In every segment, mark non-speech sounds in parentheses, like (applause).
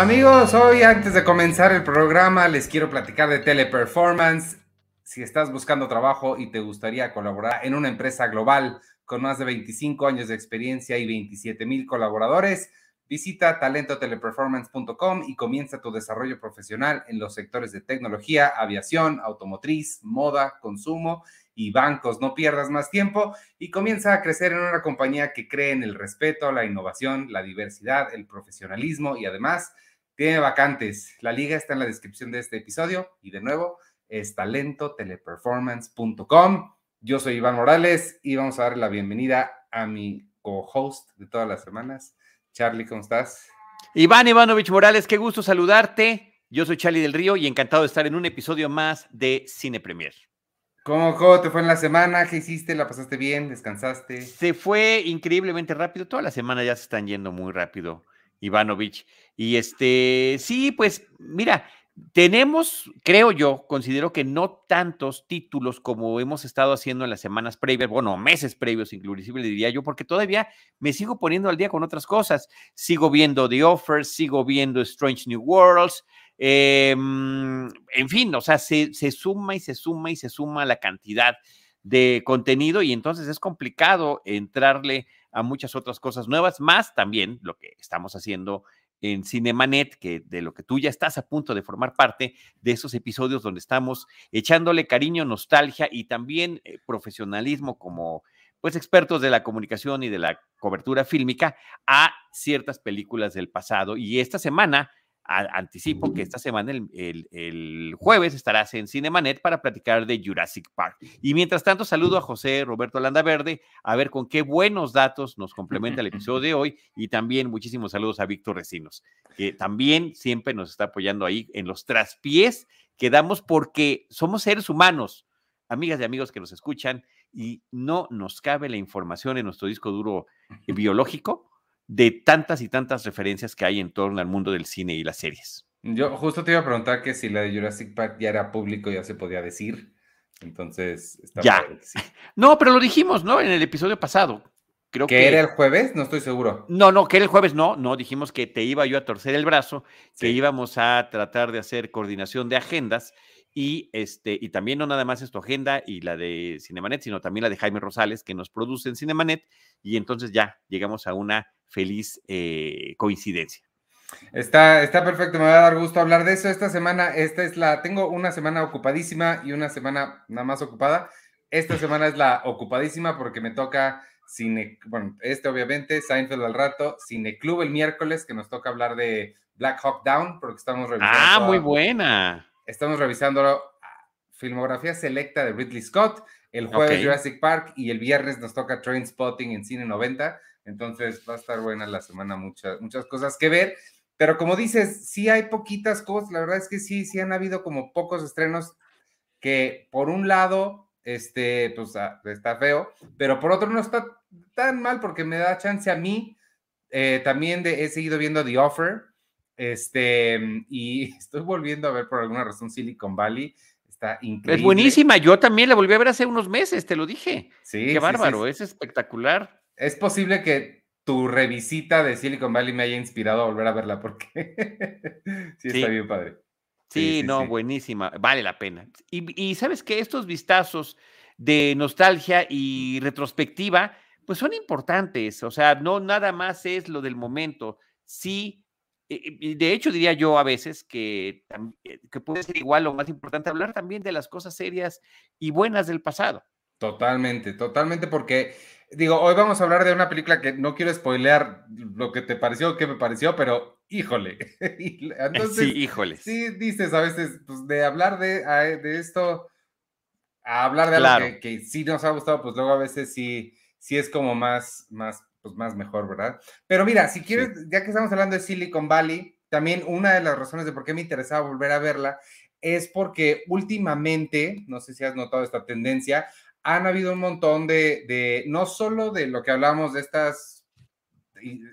Amigos, hoy antes de comenzar el programa les quiero platicar de Teleperformance. Si estás buscando trabajo y te gustaría colaborar en una empresa global con más de 25 años de experiencia y 27 mil colaboradores, visita talentoteleperformance.com y comienza tu desarrollo profesional en los sectores de tecnología, aviación, automotriz, moda, consumo y bancos. No pierdas más tiempo y comienza a crecer en una compañía que cree en el respeto, la innovación, la diversidad, el profesionalismo y además tiene vacantes. La liga está en la descripción de este episodio y de nuevo es talentoteleperformance.com. Yo soy Iván Morales y vamos a darle la bienvenida a mi co-host de todas las semanas, Charlie, ¿cómo estás? Iván Ivanovich Morales, qué gusto saludarte. Yo soy Charlie del Río y encantado de estar en un episodio más de Cine Premier. ¿Cómo, ¿Cómo, te fue en la semana? ¿Qué hiciste? ¿La pasaste bien? ¿Descansaste? Se fue increíblemente rápido. Toda la semana ya se están yendo muy rápido, Ivanovich. Y este, sí, pues mira, tenemos, creo yo, considero que no tantos títulos como hemos estado haciendo en las semanas previas, bueno, meses previos inclusive, diría yo, porque todavía me sigo poniendo al día con otras cosas. Sigo viendo The Offer, sigo viendo Strange New Worlds, em, en fin, o sea, se, se suma y se suma y se suma la cantidad de contenido y entonces es complicado entrarle a muchas otras cosas nuevas, más también lo que estamos haciendo en Cinemanet, que de lo que tú ya estás a punto de formar parte de esos episodios donde estamos echándole cariño, nostalgia y también eh, profesionalismo como pues expertos de la comunicación y de la cobertura fílmica a ciertas películas del pasado. Y esta semana anticipo que esta semana, el, jueves, estarás en Cinemanet para platicar de Jurassic Park. Y mientras tanto, saludo a José Roberto Landaverde, a ver con qué buenos datos nos complementa el episodio de hoy. Y también muchísimos saludos a Víctor Recinos, que también siempre nos está apoyando ahí en los traspiés que damos porque somos seres humanos, amigas y amigos que nos escuchan, y no nos cabe la información en nuestro disco duro biológico de tantas y tantas referencias que hay en torno al mundo del cine y las series. Yo justo te iba a preguntar que si la de Jurassic Park ya era público, ya se podía decir. Entonces, está ya. (laughs) No, pero lo dijimos, ¿no? En el episodio pasado. Creo ¿Que, era el jueves, no estoy seguro. No, no, que era el jueves, no, no, dijimos que te iba yo a torcer el brazo, que íbamos a tratar de hacer coordinación de agendas y este y también no nada más es tu agenda y la de Cinemanet, sino también la de Jaime Rosales que nos produce en Cinemanet y entonces ya llegamos a una feliz eh, coincidencia. Está, está perfecto, me va a dar gusto hablar de eso. Esta semana, esta es la, tengo una semana ocupadísima y una semana nada más ocupada. Esta semana es la ocupadísima porque me toca cine, bueno, este obviamente, Seinfeld al rato, Cine Club el miércoles, que nos toca hablar de Black Hawk Down, porque estamos revisando. Ah, muy buena. Estamos revisando filmografía selecta de Ridley Scott. El jueves Jurassic Park y el viernes nos toca Train Spotting en Cine 90. Entonces va a estar buena la semana, muchas, muchas cosas que ver. Pero como dices, sí hay poquitas cosas, la verdad es que sí, sí han habido como pocos estrenos que por un lado, este, pues ah, está feo, pero por otro no está tan mal porque me da chance a mí. Eh, también de, he seguido viendo The Offer, este, y (laughs) estoy volviendo a ver por alguna razón Silicon Valley. Está increíble. Es buenísima, yo también la volví a ver hace unos meses, te lo dije. Sí. Qué bárbaro, es espectacular es posible que tu revisita de Silicon Valley me haya inspirado a volver a verla porque (laughs) sí, está bien padre. Sí, no, buenísima, vale la pena. Y, sabes que estos vistazos de nostalgia y retrospectiva, pues son importantes, o sea, no nada más es lo del momento, sí, de hecho diría yo a veces que, eh, que puede ser igual o más importante hablar también de las cosas serias y buenas del pasado. Totalmente, totalmente, porque digo, hoy vamos a hablar de una película que no quiero spoilear lo que te pareció o qué me pareció, pero híjole. (laughs) (laughs) Entonces, sí, híjole. Sí, dices a veces, pues de hablar de, de esto, a hablar de algo que, sí nos ha gustado, pues luego a veces sí, sí es como más, más, pues más mejor, ¿verdad? Pero mira, si quieres, ya que estamos hablando de Silicon Valley, también una de las razones de por qué me interesaba volver a verla es porque últimamente, no sé si has notado esta tendencia, han habido un montón de, no solo de lo que hablamos de estas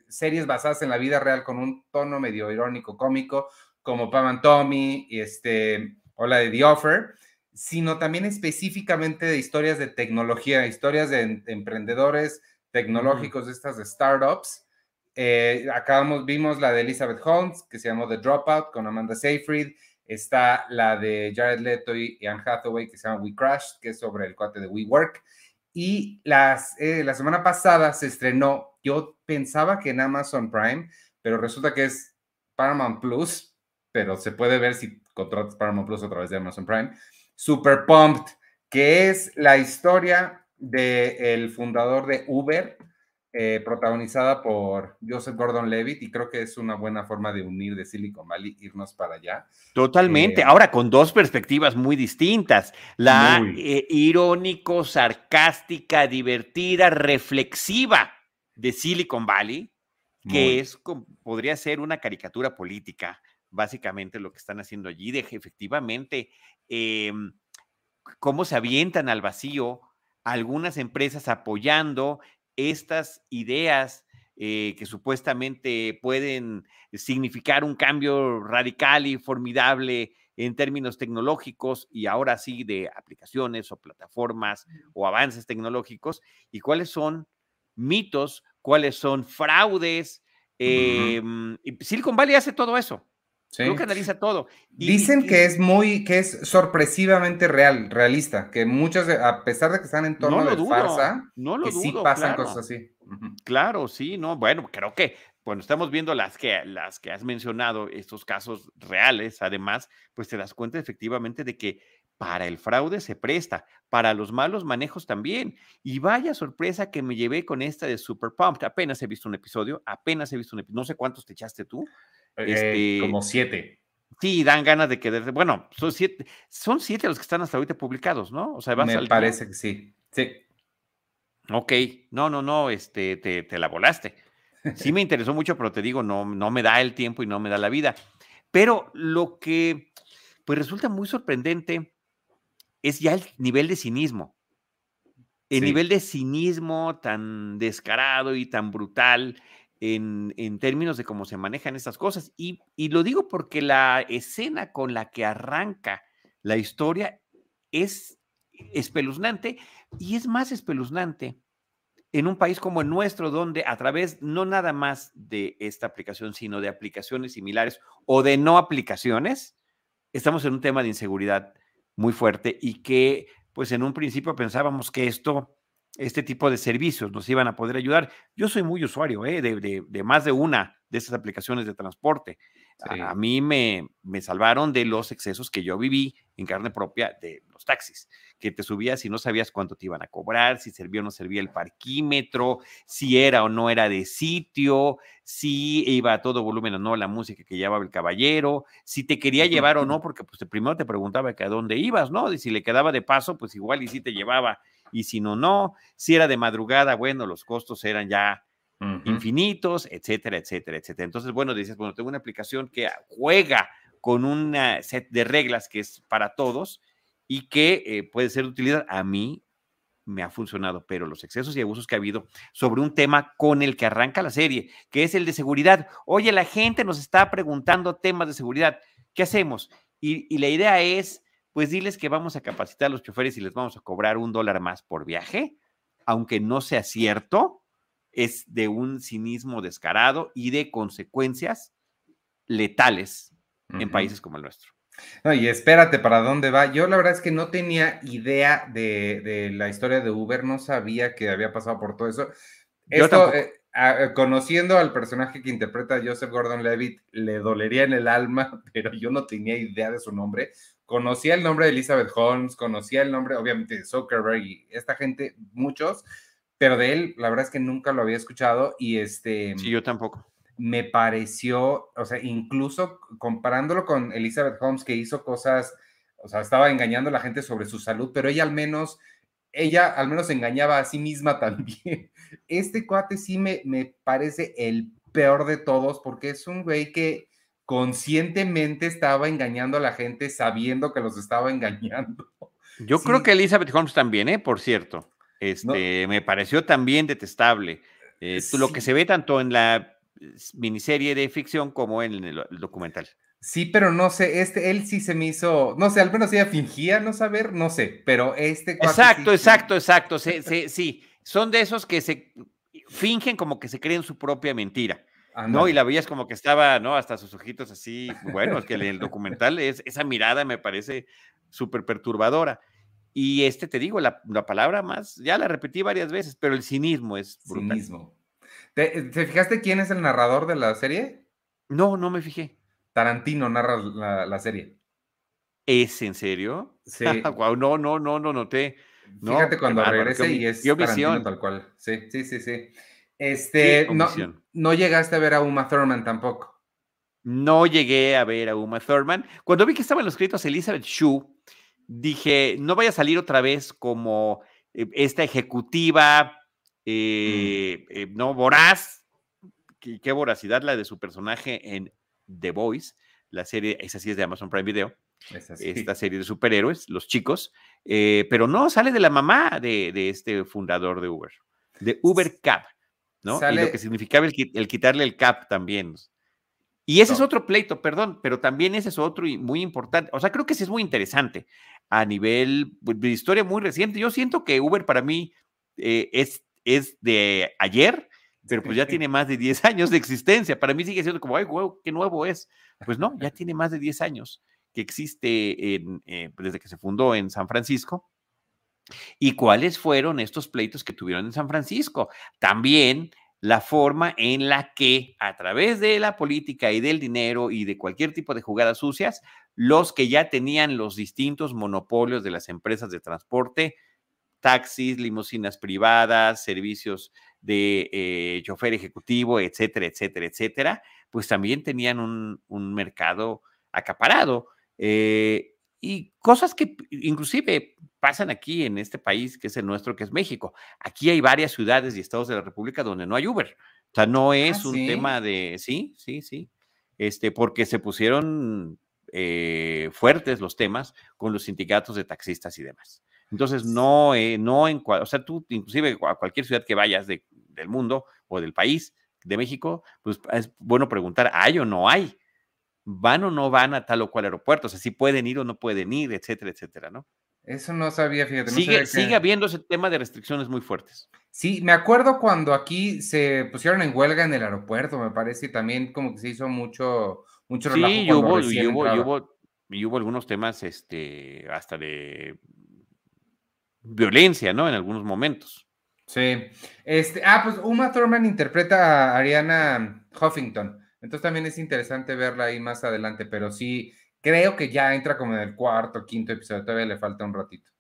series basadas en la vida real con un tono medio irónico, cómico, como Pam and Tommy y este, o la de The Offer, sino también específicamente de historias de tecnología, historias de, emprendedores tecnológicos, de estas de startups, eh, acabamos, vimos la de Elizabeth Holmes, que se llamó The Dropout, con Amanda Seyfried. Está la de Jared Leto y Anne Hathaway, que se llama We Crashed, que es sobre el cuate de WeWork. Y las, eh, la semana pasada se estrenó, yo pensaba que en Amazon Prime, pero resulta que es Paramount Plus, pero se puede ver si contratas Paramount Plus a través de Amazon Prime. Super Pumped, que es la historia del fundador de Uber, eh, protagonizada por Joseph Gordon-Levitt y creo que es una buena forma de unir de Silicon Valley, irnos para allá. Totalmente. Eh, Ahora con dos perspectivas muy distintas. La eh, irónico, sarcástica, divertida, reflexiva de Silicon Valley, que es podría ser una caricatura política, básicamente lo que están haciendo allí, de efectivamente em, cómo se avientan al vacío algunas empresas apoyando estas ideas eh, que supuestamente pueden significar un cambio radical y formidable en términos tecnológicos y ahora sí de aplicaciones o plataformas o avances tecnológicos y cuáles son mitos, cuáles son fraudes. Em, Silicon Valley hace todo eso. Creo que analiza todo. Dicen que es muy, que es sorpresivamente real, realista, que muchos, a pesar de que están en torno de farsa, no lo que sí pasan cosas así. Claro, sí, no, bueno, creo que, bueno, estamos viendo las que, las que has mencionado, estos casos reales, además, pues te das cuenta efectivamente de que para el fraude se presta, para los malos manejos también. Y vaya sorpresa que me llevé con esta de Super Pumped. Apenas he visto un episodio, apenas he visto un episodio. No sé cuántos te echaste tú. Este, como siete. Sí, dan ganas de que, bueno, son siete, son siete los que están hasta ahorita publicados, ¿no? O sea, Me parece que sí, sí. Ok, no, no, no, este, te, la volaste. Sí me (laughs) interesó mucho, pero te digo, no, no me da el tiempo y no me da la vida. Pero lo que, pues resulta muy sorprendente es ya el nivel de cinismo. El nivel de cinismo tan descarado y tan brutal en, términos de cómo se manejan estas cosas. Y, lo digo porque la escena con la que arranca la historia es espeluznante y es más espeluznante en un país como el nuestro, donde a través no nada más de esta aplicación, sino de aplicaciones similares o de no aplicaciones, estamos en un tema de inseguridad muy fuerte y que pues en un principio pensábamos que esto este tipo de servicios nos iban a poder ayudar. Yo soy muy usuario ¿eh? de, más de una de estas aplicaciones de transporte. A, mí me, me salvaron de los excesos que yo viví en carne propia de los taxis, que te subías y no sabías cuánto te iban a cobrar, si servía o no servía el parquímetro, si era o no era de sitio, si iba a todo volumen o no la música que llevaba el caballero, si te quería llevar o no, porque pues primero te preguntaba que a dónde ibas, ¿no? Y si le quedaba de paso, pues igual y si te llevaba y si no, no. Si era de madrugada, bueno, los costos eran ya infinitos, etcétera, etcétera, etcétera. Entonces, bueno, dices, bueno, tengo una aplicación que juega con un set de reglas que es para todos y que eh, puede ser de utilidad. A mí me ha funcionado, pero los excesos y abusos que ha habido sobre un tema con el que arranca la serie, que es el de seguridad. Oye, la gente nos está preguntando temas de seguridad. ¿Qué hacemos? y la idea es pues diles que vamos a capacitar a los choferes y les vamos a cobrar un dólar más por viaje, aunque no sea cierto, es de un cinismo descarado y de consecuencias letales en países como el nuestro. No, y espérate, ¿para dónde va? Yo la verdad es que no tenía idea de, la historia de Uber, no sabía que había pasado por todo eso. Esto, eh, conociendo al personaje que interpreta Joseph Gordon-Levitt, le dolería en el alma, (laughs) pero yo no tenía idea de su nombre conocía el nombre de Elizabeth Holmes, conocía el nombre, obviamente, de Zuckerberg y esta gente, muchos, pero de él, la verdad es que nunca lo había escuchado y este... Sí, yo tampoco. Me pareció, o sea, incluso comparándolo con Elizabeth Holmes, que hizo cosas, o sea, estaba engañando a la gente sobre su salud, pero ella al menos, ella al menos engañaba a sí misma (laughs) también. Este cuate sí me, me parece el peor de todos, porque es un güey que conscientemente estaba engañando a la gente sabiendo que los estaba engañando. (laughs) Yo creo que Elizabeth Holmes también, ¿eh? Por cierto. Este, Me pareció también detestable. Eh, lo que se ve tanto en la miniserie de ficción como en el, documental. Sí, pero no sé, este, él sí se me hizo, no sé, al menos ella fingía no saber, no sé, pero este... Exacto, exacto, exacto, sí, sí, son de esos que se fingen como que se creen su propia mentira No, y la veías como que estaba, ¿no? Hasta sus ojitos así. Bueno, es que el documental es esa mirada me parece súper perturbadora. Y este, te digo, la, palabra más, ya la repetí varias veces, pero el cinismo es brutal. Cinismo. ¿Te, fijaste quién es el narrador de la serie? No, no me fijé. Tarantino narra la, serie. ¿Es en serio? Sí. (laughs) no, no, no, no noté. Fíjate cuando regrese y es Tarantino tal cual. Sí, sí, sí, sí. Este, no, no llegaste a ver a Uma Thurman tampoco. No llegué a ver a Uma Thurman. Cuando vi que estaban los créditos Elizabeth Shue, dije, no vaya a salir otra vez como eh, esta ejecutiva, mm. eh, eh, no, voraz, qué, voracidad la de su personaje en The Voice, la serie, esa sí es de Amazon Prime Video, esta serie de superhéroes, los chicos, pero no, sale de la mamá de, este fundador de Uber, de Uber Cap, ¿no? Y lo que significaba el, quitarle el cap también. Y ese es otro pleito, perdón, pero también ese es otro y muy importante. O sea, creo que sí es muy interesante a nivel pues, de historia muy reciente. Yo siento que Uber para mí eh, es, es de ayer, pero pues ya tiene más de 10 (laughs) años de existencia. Para mí sigue siendo como, ay, wow, qué nuevo es. Pues no, ya tiene más de 10 años que existe eh, desde que se fundó en San Francisco. ¿Y cuáles fueron estos pleitos que tuvieron en San Francisco? También la forma en la que a través de la política y del dinero y de cualquier tipo de jugadas sucias, los que ya tenían los distintos monopolios de las empresas de transporte, taxis, limusinas privadas, servicios de eh, chofer ejecutivo, etcétera, etcétera, etcétera, pues también tenían un, mercado acaparado. Eh, y cosas que inclusive pasan aquí en este país que es el nuestro, que es México. Aquí hay varias ciudades y estados de la República donde no hay Uber. O sea, no ah, es un tema de, sí, sí, sí, este, porque se pusieron eh, fuertes los temas con los sindicatos de taxistas y demás. Entonces, no, eh, no en, o sea, tú inclusive a cualquier ciudad que vayas del mundo o del país, de México, pues es bueno preguntar, ¿hay o no hay? ¿Van o no van a tal o cual aeropuerto? O sea, si pueden ir o no pueden ir, etcétera, etcétera, ¿no? Eso no sabía, fíjate. sigue, habiendo ese tema de restricciones muy fuertes. Sí, me acuerdo cuando aquí se pusieron en huelga en el aeropuerto, me parece, y también como que se hizo mucho, mucho relajo. Sí, y hubo, y hubo, y hubo, algunos temas este, hasta de violencia, ¿no? En algunos momentos. Sí. Este, ah, pues Uma Thurman interpreta a Ariana Huffington. Entonces también es interesante verla ahí más adelante, pero sí, Creo que ya entra como en el cuarto, quinto episodio, todavía le falta un ratito.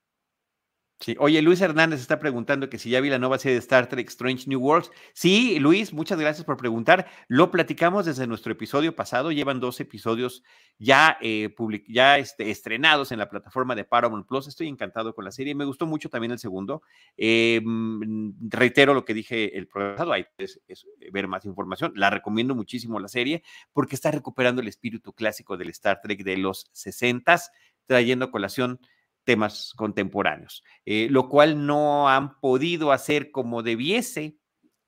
Sí. Oye, Luis Hernández está preguntando que si ya vi la nueva serie de Star Trek Strange New Worlds. Sí, Luis, muchas gracias por preguntar. Lo platicamos desde nuestro episodio pasado. Llevan dos episodios ya, eh, ya este, estrenados en la plataforma de Paramount Plus. Estoy encantado con la serie. Me gustó mucho también el segundo. Eh, mm, reitero lo que dije el pasado. Hay que ver más información. La recomiendo muchísimo la serie porque está recuperando el espíritu clásico del Star Trek de los 60 trayendo colación temas contemporáneos, eh, lo cual no han podido hacer como debiese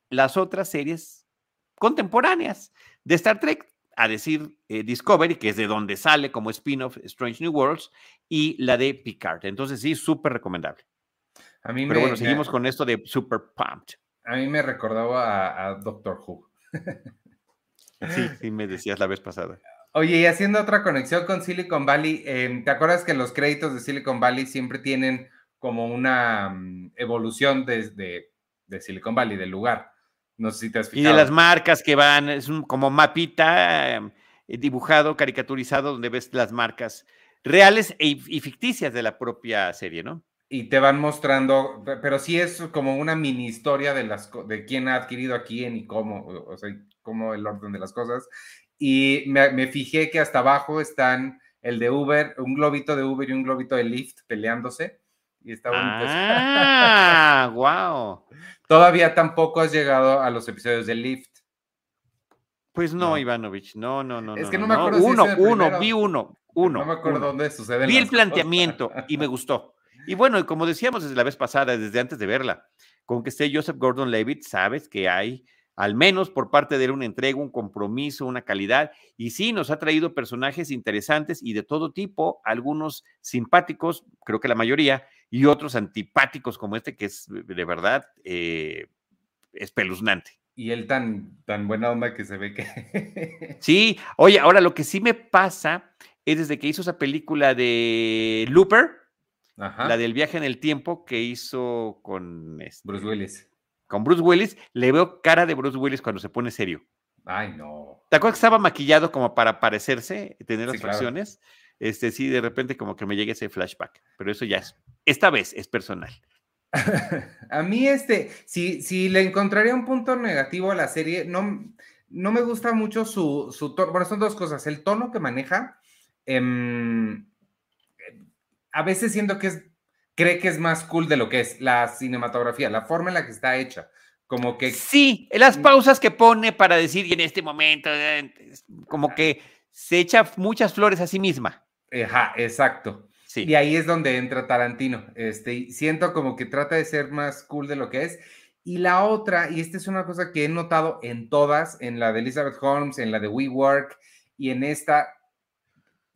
las otras series contemporáneas de Star Trek, a decir eh, Discovery, que es de donde sale como spin-off Strange New Worlds, y la de Picard. Entonces sí, súper recomendable. A mí Pero bueno, seguimos con esto de Super Pumped. A mí me recordaba a Doctor Who. sí, (laughs) sí me decías la vez pasada. Oye, y haciendo otra conexión con Silicon Valley, em, ¿te acuerdas que los créditos de Silicon Valley siempre tienen como una mm, evolución desde de Silicon Valley, del lugar? No sé si te has fijado. Y de las marcas que van, es un, como mapita em, dibujado, caricaturizado, donde ves las marcas reales e, y ficticias de la propia serie, ¿no? Y te van mostrando, pero sí es como una mini historia de las de quién ha adquirido a quién y cómo, o sea, cómo el orden de las cosas y me, fijé que hasta abajo están el de Uber, un globito de Uber y un globito de Lyft peleándose. Y está bonito. Ah, (laughs) wow. Todavía tampoco has llegado a los episodios de Lyft. Pues no, Ivanovich, no, no, no. Es que no, me acuerdo. Uno, uno, vi uno, uno. No me acuerdo dónde sucede. Vi el planteamiento y me gustó. Y bueno, como decíamos desde la vez pasada, desde antes de verla, con que esté Joseph Gordon Levitt, sabes que hay al menos por parte de él una entrega, un compromiso, una calidad. Y sí, nos ha traído personajes interesantes y de todo tipo, algunos simpáticos, creo que la mayoría, y otros antipáticos como este, que es de verdad eh, espeluznante. Y él tan, tan buena onda que se ve que... (laughs) sí, oye, ahora lo que sí me pasa es desde que hizo esa película de Looper, la del viaje en el tiempo que hizo con... Este, Bruce Willis. Con Bruce Willis, le veo cara de Bruce Willis cuando se pone serio. Ay, no. ¿Te acuerdas que estaba maquillado como para parecerse, tener las facciones? Este, sí, de repente como que me llega ese flashback, pero eso ya es, esta vez es personal. (laughs) a mí, este, si, si le encontraría un punto negativo a la serie, no, no me gusta mucho su, su tono. Bueno, son dos cosas. El tono que maneja, em, a veces siento que es, cree que es más cool de lo que es la cinematografía, la forma en la que está hecha. Como que. Sí, las pausas que pone para decir, y en este momento, como que se echa muchas flores a sí misma. Ajá, exacto. Y ahí es donde entra Tarantino. Este, siento como que trata de ser más cool de lo que es. Y la otra, y esta es una cosa que he notado en todas, en la de Elizabeth Holmes, en la de WeWork y en esta,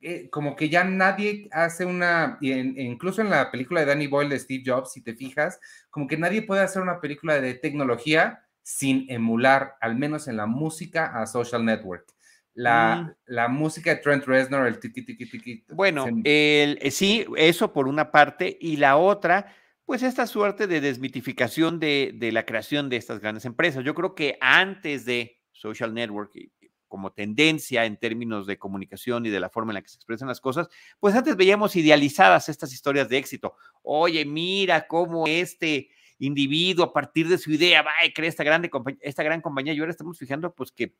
eh, como que ya nadie hace una, incluso en la película de Danny Boyle de Steve Jobs, si te fijas, como que nadie puede hacer una película de tecnología sin emular, al menos en la música, a Social Network. Mm. La, música de Trent Reznor, el tiki tiki tiki. Bueno, el, eh, sí, eso por una parte, y la otra, pues esta suerte de desmitificación de, de, la creación de estas grandes empresas. Yo creo que antes de Social Network, como tendencia en términos de comunicación y de la forma en la que se expresan las cosas, pues antes veíamos idealizadas estas historias de éxito. Oye, mira cómo este individuo a partir de su idea va y crea esta, grande, esta gran compañía y ahora estamos fijando pues que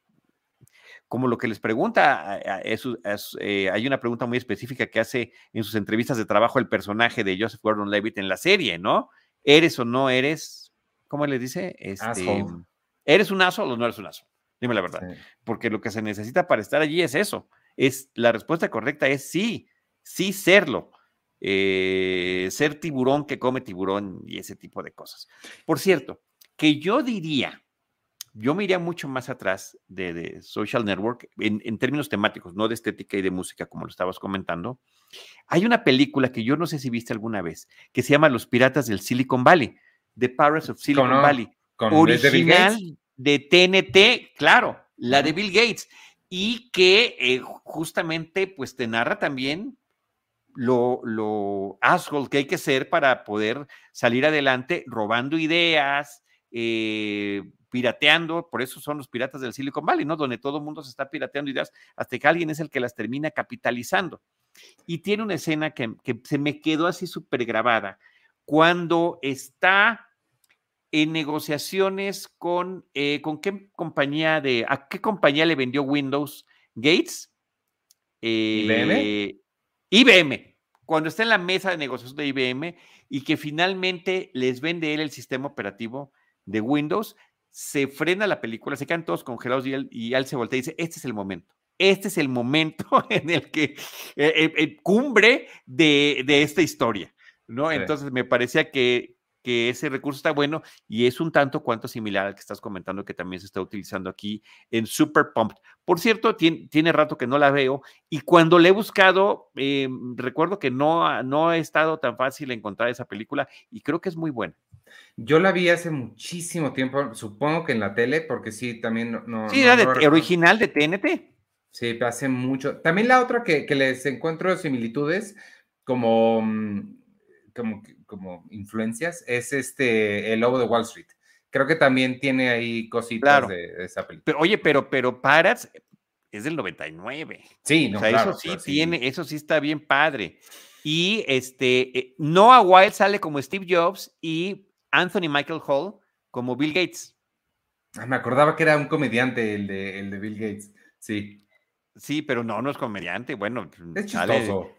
como lo que les pregunta, eh, hay una pregunta muy específica que hace en sus entrevistas de trabajo el personaje de Joseph Gordon-Levitt en la serie, ¿no? ¿Eres o no eres? ¿Cómo le dice? Este, ¿Eres un aso o no eres un aso? Dime la verdad. Porque lo que se necesita para estar allí es eso. Es, la respuesta correcta es sí, sí serlo. Eh, ser tiburón que come tiburón y ese tipo de cosas. Por cierto, que yo diría yo me iría mucho más atrás de, Social Network en, términos temáticos, no de estética y de música, como lo estabas comentando. Hay una película que yo no sé si viste alguna vez, que se llama Los Piratas del Silicon Valley, The Pirates of Silicon Valley. original de, TNT, claro, la de Bill Gates, y que eh, justamente pues te narra también lo, lo asshole que hay que ser para poder salir adelante robando ideas, eh, pirateando, por eso son los piratas del Silicon Valley, ¿no? Donde todo el mundo se está pirateando ideas hasta que alguien es el que las termina capitalizando. Y tiene una escena que, se me quedó así súper grabada, cuando está en negociaciones con, eh, ¿con qué compañía de, a qué compañía le vendió Windows Gates? IBM. Eh, IBM, cuando está en la mesa de negociación de IBM y que finalmente les vende él el sistema operativo de Windows, se frena la película, se quedan todos congelados y él, y él se voltea y dice, este es el momento. Este es el momento (laughs) en el que, eh, cumbre de, esta historia, ¿no? Entonces me parecía que, que ese recurso está bueno y es un tanto cuanto similar al que estás comentando que también se está utilizando aquí en Super Pumped. Por cierto, tiene, tiene rato que no la veo y cuando la he buscado, recuerdo que no, no ha estado tan fácil encontrar esa película y creo que es muy buena. Yo la vi hace muchísimo tiempo, supongo que en la tele, porque sí, también no. sí, era de, original de TNT. Sí, hace mucho. También la otra que, les encuentro similitudes como, mm, como, como influencias es este El Lobo de Wall Street. Creo que también tiene ahí cositas de, esa película. Pero, oye, pero, pero Parats es del 99. Sí, no, o sea, eso sí tiene, eso sí está bien padre. Y este, eh, Noah Wild sale como Steve Jobs y Anthony Michael Hall como Bill Gates. Ah, me acordaba que era un comediante el de, el de Bill Gates. Sí. Sí, pero no, no es comediante. Bueno, es chistoso.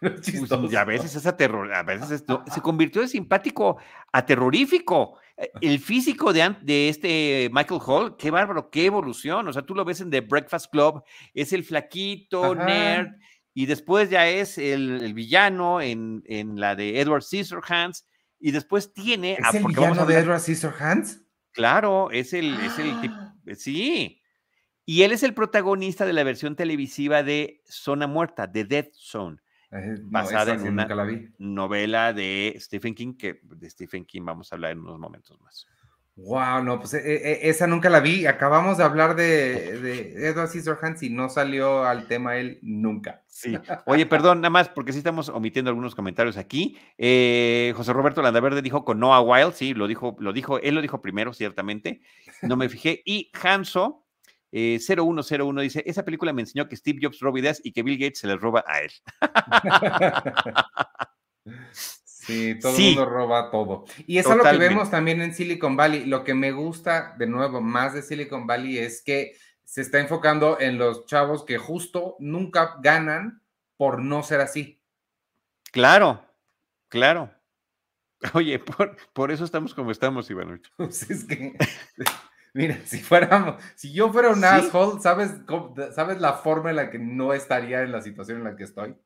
(laughs) Y a veces es aterror, a veces se (laughs) convirtió de simpático a terrorífico. Eh, el físico de, de, este Michael Hall, qué bárbaro, qué evolución. O sea, tú lo ves en The Breakfast Club, es el flaquito, nerd, y después ya es el, villano en, en, la de Edward Scissorhands y después tiene. ¿Es el villano de Edward Scissorhands? Claro, es el, es el tipo. ¡Ah! Sí. Y él es el protagonista de la versión televisiva de Zona Muerta, de Dead Zone. Eh, basada en una novela de Stephen King, que de Stephen King vamos a hablar en unos momentos más. Wow, no, pues e, e, esa nunca la vi. Acabamos de hablar de, de Edward Scissorhands y no salió al tema él nunca. Sí. Oye, perdón, nada más, porque sí estamos omitiendo algunos comentarios aquí. Eh, José Roberto Landaverde dijo con Noah Wild, sí, lo dijo, lo dijo, él lo dijo primero, ciertamente. No me fijé. Y Hanso. Eh, 0101 dice, esa película me enseñó que Steve Jobs roba ideas y que Bill Gates se les roba a él. (laughs) Sí, todo el mundo roba todo. Y eso es lo que vemos también en Silicon Valley. Lo que me gusta, de nuevo, más de Silicon Valley es que se está enfocando en los chavos que justo nunca ganan por no ser así. Claro, claro. (laughs) Oye, por, eso estamos como estamos, Iván. (laughs) Pues es que, mira, (laughs) si fuéramos, si yo fuera un asshole, ¿sabes, ¿sabes la forma en la que no estaría en la situación en la que estoy?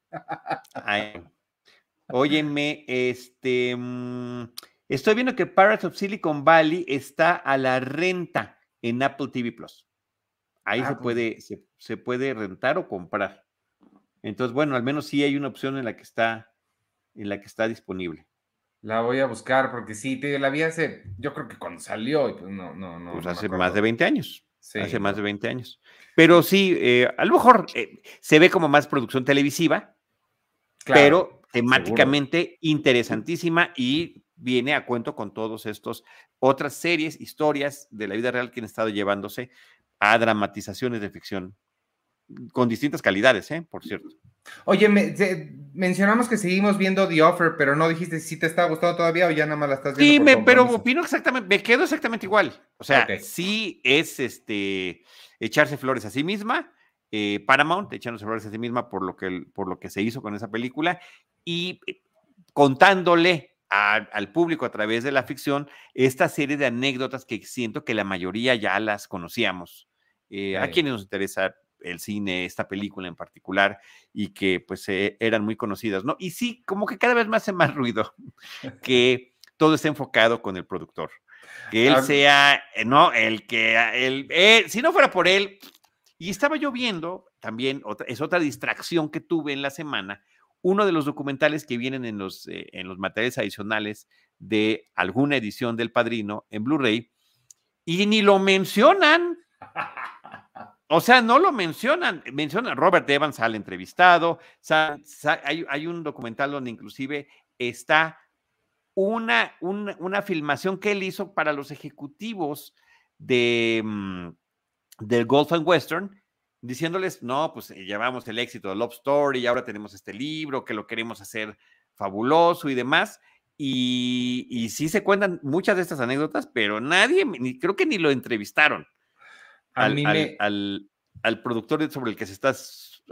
Ay, Óyeme, este, mm, estoy viendo que Pirates of Silicon Valley está a la renta en Apple TV Plus. Ahí se, ah, pues. puede, se, puede rentar o comprar. Entonces, bueno, al menos sí hay una opción en la que está, en la que está disponible. La voy a buscar porque sí, te, la vi hace, yo creo que cuando salió, y pues no, no, no. Pues hace más de 20 años. hace más de 20 años. Pero sí, eh, a lo mejor eh, se ve como más producción televisiva, pero temáticamente interesantísima y viene a cuento con todos estos otras series, historias de la vida real que han estado llevándose a dramatizaciones de ficción con distintas calidades, ¿eh? por cierto. Oye, mencionamos que seguimos viendo The Offer, pero no dijiste si te está gustando todavía o ya nada más la estás viendo. Sí, pero opino exactamente, me quedo exactamente igual. O sea, sí es este echarse flores a sí misma, eh, Paramount, echándose flores a sí misma por lo, que, por lo que se hizo con esa película y eh, contándole al público a través de la ficción esta serie de anécdotas que siento que la mayoría ya las conocíamos. Eh, a quienes nos interesa el cine, esta película en particular, y que pues eran muy conocidas, ¿no? Y sí, como que cada vez más hace más ruido (laughs) que todo esté enfocado con el productor. Que él sea, no, el que, el, si no fuera por él, y estaba yo viendo también, otra, es otra distracción que tuve en la semana, uno de los documentales que vienen en los, eh, en los materiales adicionales de alguna edición del Padrino en Blu-ray, y ni lo mencionan. (laughs) O sea, no lo mencionan. Mencionan Robert Evans al entrevistado. hay, un documental donde inclusive está una, una, filmación que él hizo para los ejecutivos de, mm, del Golf and Western, diciéndoles, no, pues eh, llevamos el éxito de Love Story ahora tenemos este libro que lo queremos hacer fabuloso y demás. Y, y sí se cuentan muchas de estas anécdotas, pero nadie, ni, creo que ni lo entrevistaron al, al, productor sobre el que se está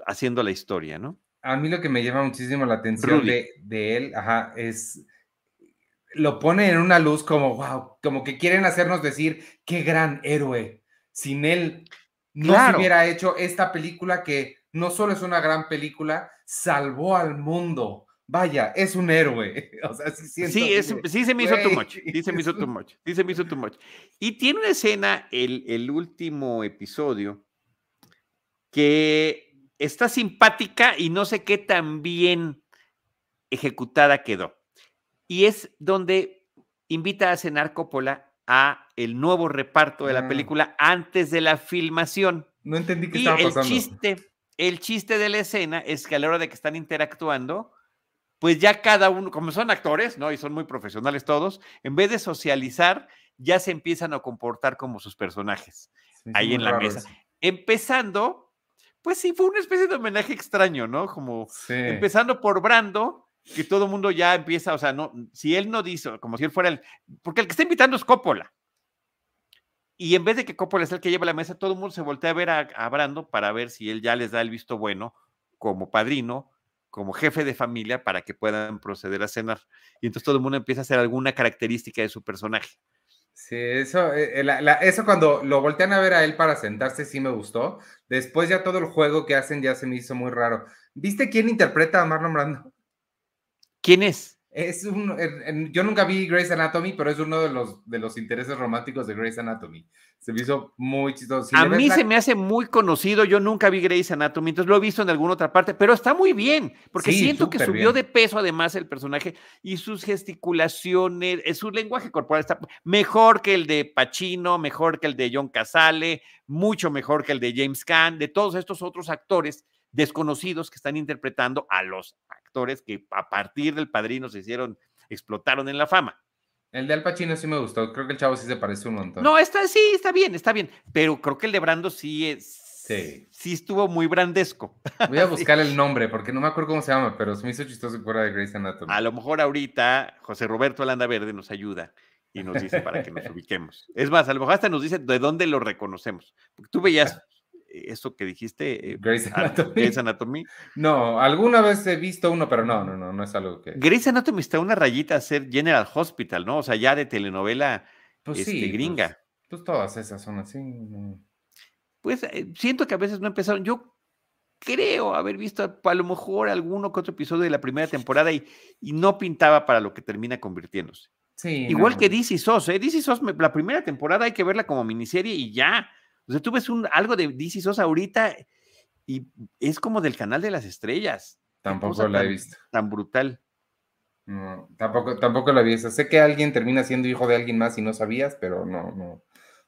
haciendo la historia, ¿no? A mí lo que me llama muchísimo la atención de, de, él, ajá, es lo pone en una luz como, wow, como que quieren hacernos decir, qué gran héroe, sin él no se hubiera hecho esta película que no solo es una gran película, salvó al mundo. Vaya, es un héroe. (laughs) O sea, sí, siento sí, sí se me hizo too much. (laughs) Sí se me hizo too much. Sí se me hizo too much. Y tiene una escena, el, el último episodio, que está simpática y no sé qué tan bien ejecutada quedó. Y es donde invita a cenar Coppola a el nuevo reparto de la ah. película antes de la filmación. No entendí qué estaba pasando. El chiste, el chiste de la escena es que a la hora de que están interactuando, pues ya cada uno, como son actores, ¿no? Y son muy profesionales todos, en vez de socializar, ya se empiezan a comportar como sus personajes ahí en la mesa. Empezando, pues sí, fue una especie de homenaje extraño, ¿no? Como empezando por Brando, que todo el mundo ya empieza, o sea, no, si él no dice, como si él fuera el, porque el que está invitando es Coppola. Y en vez de que Coppola sea el que lleva la mesa, todo el mundo se voltea a ver a, Brando para ver si él ya les da el visto bueno como padrino, como jefe de familia, para que puedan proceder a cenar. Y entonces todo el mundo empieza a hacer alguna característica de su personaje. Sí, eso, eh, eh, eso cuando lo voltean a ver a él para sentarse sí me gustó. Después ya todo el juego que hacen ya se me hizo muy raro. ¿Viste quién interpreta a Marlon Brando? ¿Quién es? Es un, yo nunca vi Grey's Anatomy, pero es uno de los, de los intereses románticos de Grey's Anatomy. Se me hizo muy chistoso. a mí se me hace muy conocido, yo nunca vi Grey's Anatomy, entonces lo he visto en alguna otra parte, pero está muy bien, porque siento que subió de peso además el personaje y sus gesticulaciones, eh, su lenguaje corporal está mejor que el de Pacino, mejor que el de John Casale, mucho mejor que el de James Caan, de todos estos otros actores desconocidos que están interpretando a los actores que a partir del padrino se hicieron, explotaron en la fama. El de Al Pacino sí me gustó, creo que el chavo sí se parece un montón. No, está, sí, está bien, está bien, pero creo que el de Brando sí es, Sí. sí. estuvo muy brandesco. Voy a (laughs) buscar el nombre porque no me acuerdo cómo se llama, pero se me hizo chistoso fuera de Grey's Anatomy. A lo mejor ahorita José Roberto Alanda Verde nos ayuda y nos dice para que nos (laughs) ubiquemos. Es más, a lo mejor hasta nos dice de dónde lo reconocemos. Porque tú veías eso que dijiste, eh, Grey's Anatomy. (laughs) No, alguna vez he visto uno, pero no, no, no, no es algo que. Grey's Anatomy está una rayita a ser General Hospital, ¿no? O sea, ya de telenovela pues este, pues, gringa. Pues, todas esas son así. Pues eh, siento que a veces no empezaron. Yo creo haber visto a, lo mejor alguno que otro episodio de la primera temporada y, y no pintaba para lo que termina convirtiéndose. Sí, Igual que DC SOS, ¿eh? DC SOS, la primera temporada hay que verla como miniserie y ya. O sea, tú ves un, algo de DC Sosa ahorita y es como del canal de las estrellas. Tampoco la he visto. Tan brutal. No, tampoco, tampoco la he visto. Sé que alguien termina siendo hijo de alguien más y no sabías, pero no, no,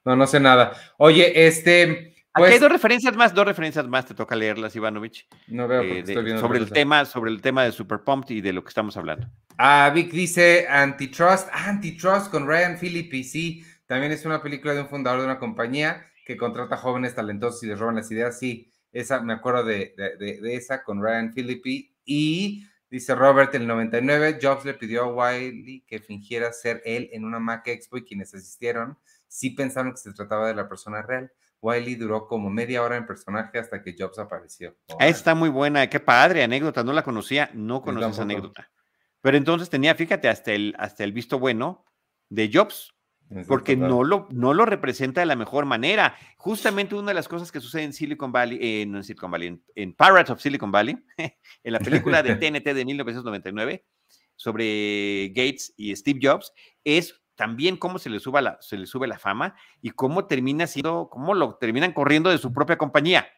no, no sé nada. Oye, este. Aquí hay pues dos referencias más, dos referencias más, te toca leerlas, Ivanovich. No veo porque eh, estoy viendo sobre el tema, sobre el tema de Super Pumped y de lo que estamos hablando. Ah, Vic dice Antitrust, Antitrust con Ryan Phillippe, sí, también es una película de un fundador de una compañía que contrata jóvenes talentosos y les roban las ideas. Sí, esa me acuerdo de, de, esa con Ryan Philippi. Y dice Robert, el 99, Jobs le pidió a Wiley que fingiera ser él en una Mac Expo y quienes asistieron sí pensaron que se trataba de la persona real. Wiley duró como media hora en personaje hasta que Jobs apareció. Está muy buena, qué padre, anécdota, no la conocía, no conocía esa anécdota. Pero entonces tenía, fíjate, hasta el, hasta el visto bueno de Jobs, porque no lo, no lo representa de la mejor manera. Justamente una de las cosas que sucede en Silicon Valley, eh, no en Silicon Valley, en, Pirates of Silicon Valley, (laughs) en la película de (laughs) TNT de 1999 sobre Gates y Steve Jobs, es también cómo se le, suba la, se le sube la fama y cómo termina siendo, cómo lo terminan corriendo de su propia compañía.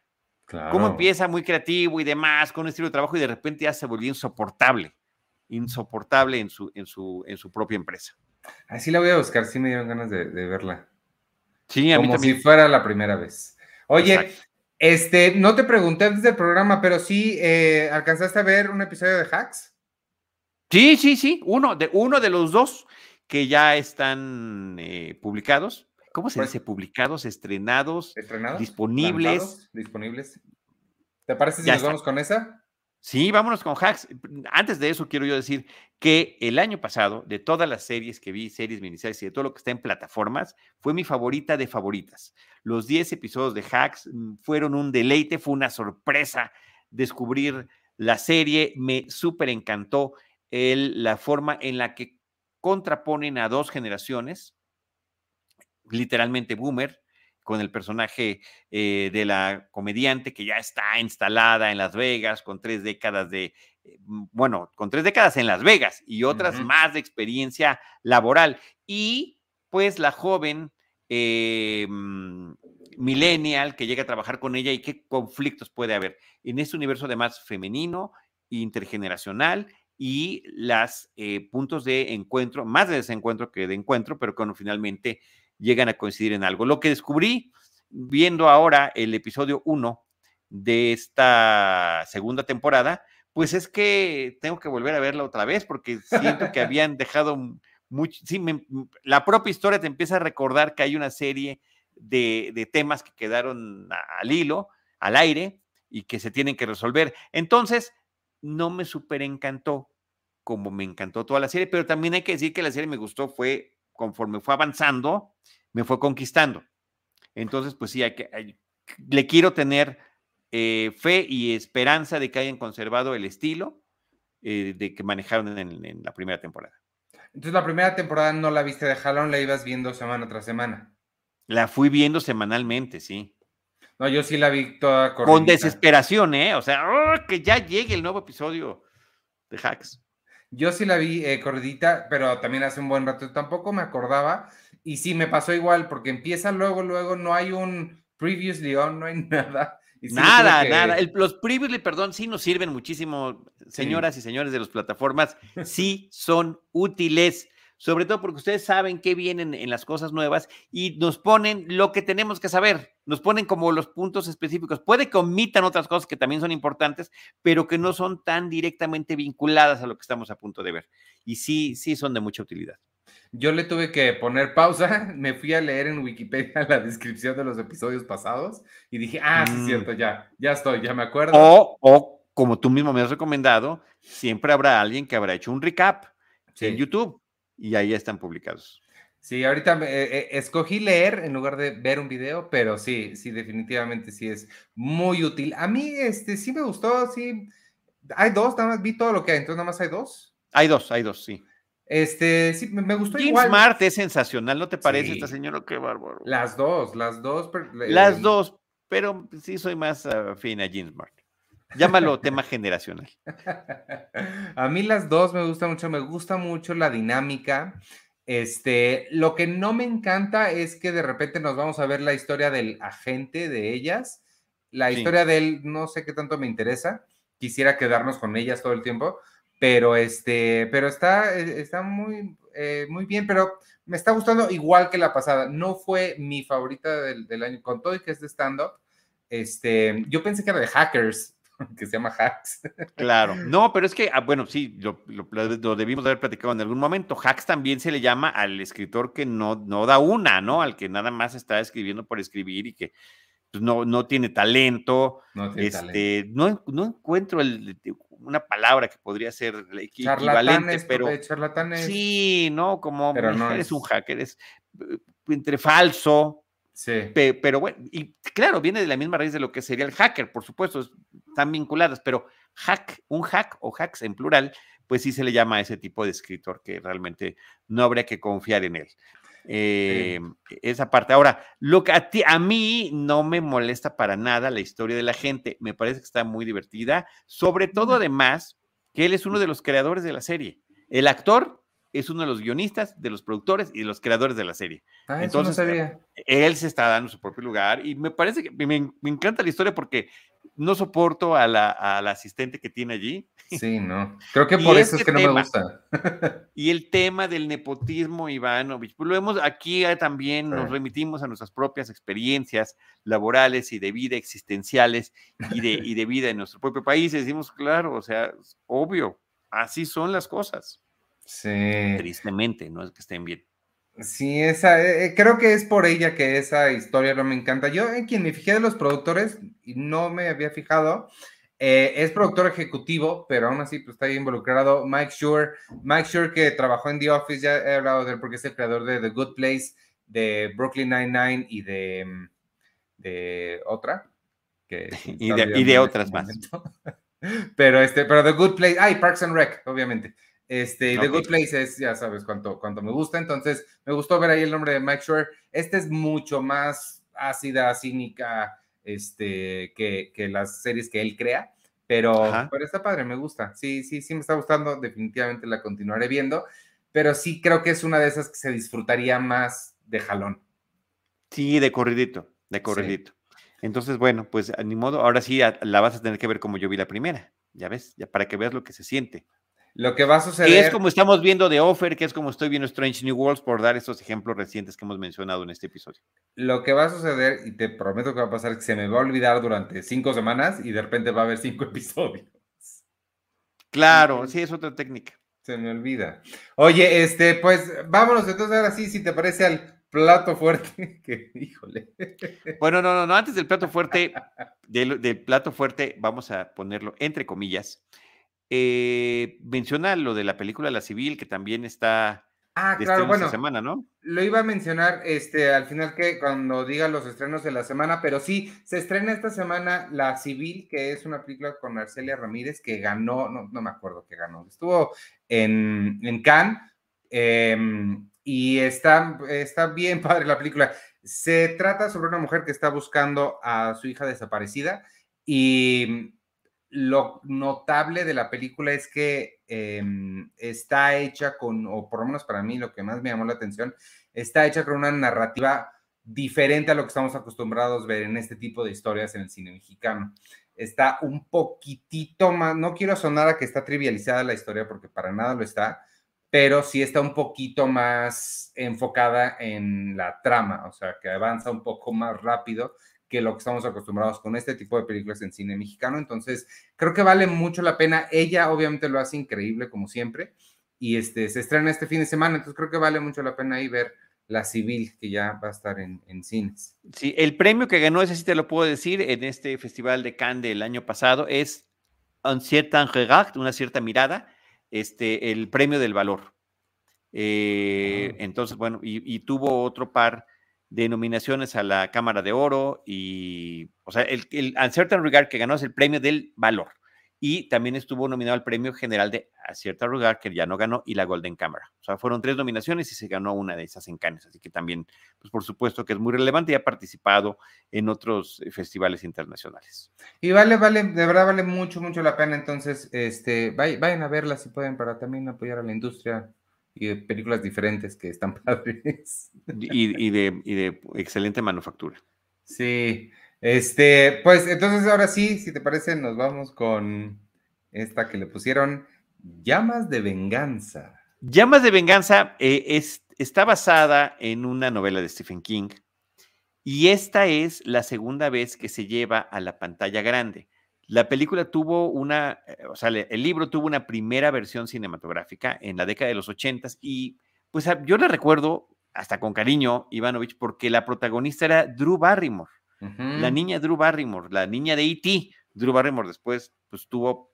Cómo empieza muy creativo y demás, con un estilo de trabajo y de repente ya se volvió insoportable, insoportable en su, en su, en su propia empresa. Así la voy a buscar, sí me dieron ganas de, verla. Sí, a Como si fuera la primera vez. Oye, este, no te pregunté antes del programa, pero sí, eh, ¿alcanzaste a ver un episodio de Hacks? Sí, sí, sí, uno de, uno de los dos que ya están eh, publicados. ¿Cómo se pues dice? Publicados, estrenados, estrenados disponibles. Disponibles. ¿Te parece si nos vamos con esa? Sí, vámonos con hacks. Antes de eso, quiero yo decir que el año pasado, de todas las series que vi, series, miniseries y de todo lo que está en plataformas, fue mi favorita de favoritas. Los 10 episodios de hacks mm, fueron un deleite, fue una sorpresa descubrir la serie. Me súper encantó el, la forma en la que contraponen a dos generaciones, literalmente boomer, con el personaje eh, de la comediante que ya está instalada en Las Vegas con tres décadas de, eh, bueno, con tres décadas en Las Vegas y otras más de experiencia laboral. Y pues la joven eh, mm, millennial que llega a trabajar con ella y qué conflictos puede haber en este universo además femenino, intergeneracional y los puntos de encuentro, más de desencuentro que de encuentro, pero cuando finalmente llegan a coincidir en algo. Lo que descubrí viendo ahora el episodio 1 de esta segunda temporada, pues es que tengo que volver a verla otra vez porque siento que (laughs) habían dejado mucho, sí, la propia historia te empieza a recordar que hay una serie de, temas que quedaron al hilo, al aire y que se tienen que resolver. Entonces, no me súper encantó como me encantó toda la serie, pero también hay que decir que la serie me gustó fue conforme fue avanzando, me fue conquistando. Entonces, pues sí, hay que, le quiero tener eh, fe y esperanza de que hayan conservado el estilo eh, de que manejaron en, la primera temporada. Entonces, la primera temporada no la viste de jalón, la ibas viendo semana tras semana. La fui viendo semanalmente, sí. No, yo sí la vi toda Con desesperación, ¿eh? O sea, ¡oh! que ya llegue el nuevo episodio de Hacks. Yo sí la vi eh, corridita, pero también hace un buen rato tampoco me acordaba. Y sí, me pasó igual, porque empieza luego, luego, no hay un previously on, no hay (laughs) nada. nada, nada. los previously, perdón, sí nos sirven muchísimo, señoras y señores de las plataformas, sí son útiles sobre todo porque ustedes saben qué vienen en las cosas nuevas y nos ponen lo que tenemos que saber, nos ponen como los puntos específicos. Puede que omitan otras cosas que también son importantes, pero que no son tan directamente vinculadas a lo que estamos a punto de ver. Y sí, sí son de mucha utilidad. Yo le tuve que poner pausa, (laughs) me fui a leer en Wikipedia (laughs) la descripción de los episodios pasados y dije, ah, sí, es mm. cierto, ya, ya estoy, ya me acuerdo. O, o, como tú mismo me has recomendado, siempre habrá alguien que habrá hecho un recap en YouTube y ahí están publicados. Sí, ahorita eh, eh, escogí leer en lugar de ver un video, pero sí, sí, definitivamente sí es muy útil. A mí, este, sí me gustó, sí. Hay dos, nada más vi todo lo que hay, entonces nada más hay dos. Hay dos, hay dos, sí. Este, sí, me gustó Jim igual. Smart es sensacional, ¿no te parece esta señora? Qué bárbaro. Las dos, las dos. Las dos, pero sí soy más afín a Jim Smart. Llámalo tema generacional. A mí las dos me gustan mucho, me gusta mucho la dinámica. Este, lo que no me encanta es que de repente nos vamos a ver la historia del agente de ellas. La historia de él no sé qué tanto me interesa. Quisiera quedarnos con ellas todo el tiempo, pero este, pero está, está muy, eh, muy bien, pero me está gustando igual que la pasada. No fue mi favorita del, del año, con todo y que es de stand-up. Este, yo pensé que era de hackers, (laughs) que se llama Hacks. Claro, no, pero es que, ah, bueno, sí, lo, debimos haber platicado en algún momento. Hacks también se le llama al escritor que no, no da una, ¿no? Al que nada más está escribiendo por escribir y que pues, no, no tiene talento. No, este, No, no, encuentro una palabra que podría ser equivalente, pero. Sí, ¿no? Como pero no eres un hacker, es eh, entre falso, Sí. pero bueno, y claro, viene de la misma raíz de lo que sería el hacker, por supuesto, están vinculadas, pero hack, un hack o hacks en plural, pues sí se le llama a ese tipo de escritor que realmente no habría que confiar en él. Eh, esa parte. Ahora, lo que a, ti, a mí no me molesta para nada la historia de la gente, me parece que está muy divertida, sobre todo además que él es uno de los creadores de la serie. El actor es uno de los guionistas, de los productores y de los creadores de la serie. Ah, Entonces, él se está dando su propio lugar y me parece que me, encanta la historia porque no soporto a la, asistente que tiene allí. Sí, no. Creo que (laughs) por eso es que no me gusta. (laughs) y el tema del nepotismo, Ivanovich, pues lo vemos aquí eh, también, nos remitimos a nuestras propias experiencias laborales y de vida existenciales y de, y de vida en nuestro propio país. Y decimos, claro, o sea, obvio, así son las cosas. Sí. Tristemente, no es que estén bien. Sí, esa, eh, eh, creo que es por ella que esa historia no me encanta. Yo, en quien me fijé de los productores, y no me había fijado, eh, es productor ejecutivo, pero aún así pues, está ahí involucrado Mike Shure. Mike Shure que trabajó en The Office, ya he hablado de él porque es el creador de The Good Place, de Brooklyn Nine-Nine y de, mm, de otra. Que (laughs) y, de, y de otras más. (laughs) pero, este, pero The Good Place, ay, Parks and Rec, obviamente. Este, The Good Place es, ya sabes cuánto, cuánto me gusta, entonces me gustó ver ahí el nombre de Mike Shore. Este es mucho más ácida, cínica, este, que, que las series que él crea, pero, pero está padre, me gusta. Sí, sí, sí me está gustando, definitivamente la continuaré viendo, pero sí creo que es una de esas que se disfrutaría más de jalón. Sí, de corridito, de corridito. Entonces, bueno, pues ni modo, ahora sí la vas a tener que ver como yo vi la primera, ya ves, ya para que veas lo que se siente. Lo que va a suceder. Que es como estamos viendo de Offer, que es como estoy viendo Strange New Worlds, por dar estos ejemplos recientes que hemos mencionado en este episodio. Lo que va a suceder, y te prometo que va a pasar, que se me va a olvidar durante cinco semanas y de repente va a haber cinco (laughs) episodios. Claro, sí, es otra técnica. Se me olvida. Oye, este, pues vámonos entonces ahora sí, si te parece al plato fuerte, (laughs) que híjole. Bueno, no, no, no, antes del plato fuerte, (laughs) del, del plato fuerte, vamos a ponerlo entre comillas eh, menciona lo de la película La Civil, que también está ah, claro, bueno, esta semana, ¿no? Lo iba a mencionar este, al final que cuando diga los estrenos de la semana, pero sí, se estrena esta semana La Civil, que es una película con Arcelia Ramírez que ganó, no, no me acuerdo que ganó, estuvo en, en Cannes em, y está, está bien (laughs) padre la película. Se trata sobre una mujer que está buscando a su hija desaparecida y lo notable de la película es que em, está hecha con, o por lo menos para mí lo que más me llamó la atención, está hecha con una narrativa diferente a lo que estamos acostumbrados a ver en este tipo de historias en el cine mexicano. Está un poquitito más, no quiero sonar a que está trivializada la historia porque para nada lo está, pero sí está un poquito más enfocada en la trama, o sea, que avanza un poco más rápido que lo que estamos acostumbrados con este tipo de películas en cine mexicano. Entonces, creo que vale mucho la pena. Ella obviamente lo hace increíble, como siempre, y este, se estrena este fin de semana, entonces creo que vale mucho la pena ahí ver La Civil, que ya va a estar en, cines. Sí, el premio que ganó, ese sí te lo puedo decir, en este Festival de Cannes del año pasado, es Un certain regard, una cierta mirada, este, el premio del valor. Eh, ah. Entonces, bueno, y, y tuvo otro par de nominaciones a la Cámara de Oro y, o sea, el, el Uncertain Regard que ganó es el premio del valor. Y también estuvo nominado al premio general de Uncertain Regard, que ya no ganó, y la Golden Camera. O sea, fueron tres nominaciones y se ganó una de esas en Cannes. Así que también, pues por supuesto que es muy relevante y ha participado en otros eh, festivales internacionales. Y vale, vale, de verdad vale mucho, mucho la pena. Entonces, este, vayan a verla si pueden para también apoyar a la industria y de películas diferentes que están (laughs) padres. Y, de, y de excelente manufactura. Sí, este, pues entonces ahora sí, si te parece, nos vamos con esta que le pusieron Llamas de Venganza. Llamas de Venganza eh, es, está basada en una novela de Stephen King y esta es la segunda vez que se lleva a la pantalla grande. La película tuvo una, eh, o sea, el libro tuvo una primera versión cinematográfica en la década de los ochentas y pues yo la recuerdo hasta con cariño, Ivanovich, porque la protagonista era Drew Barrymore, la niña Drew Barrymore, la niña de E.T. Drew Barrymore después pues tuvo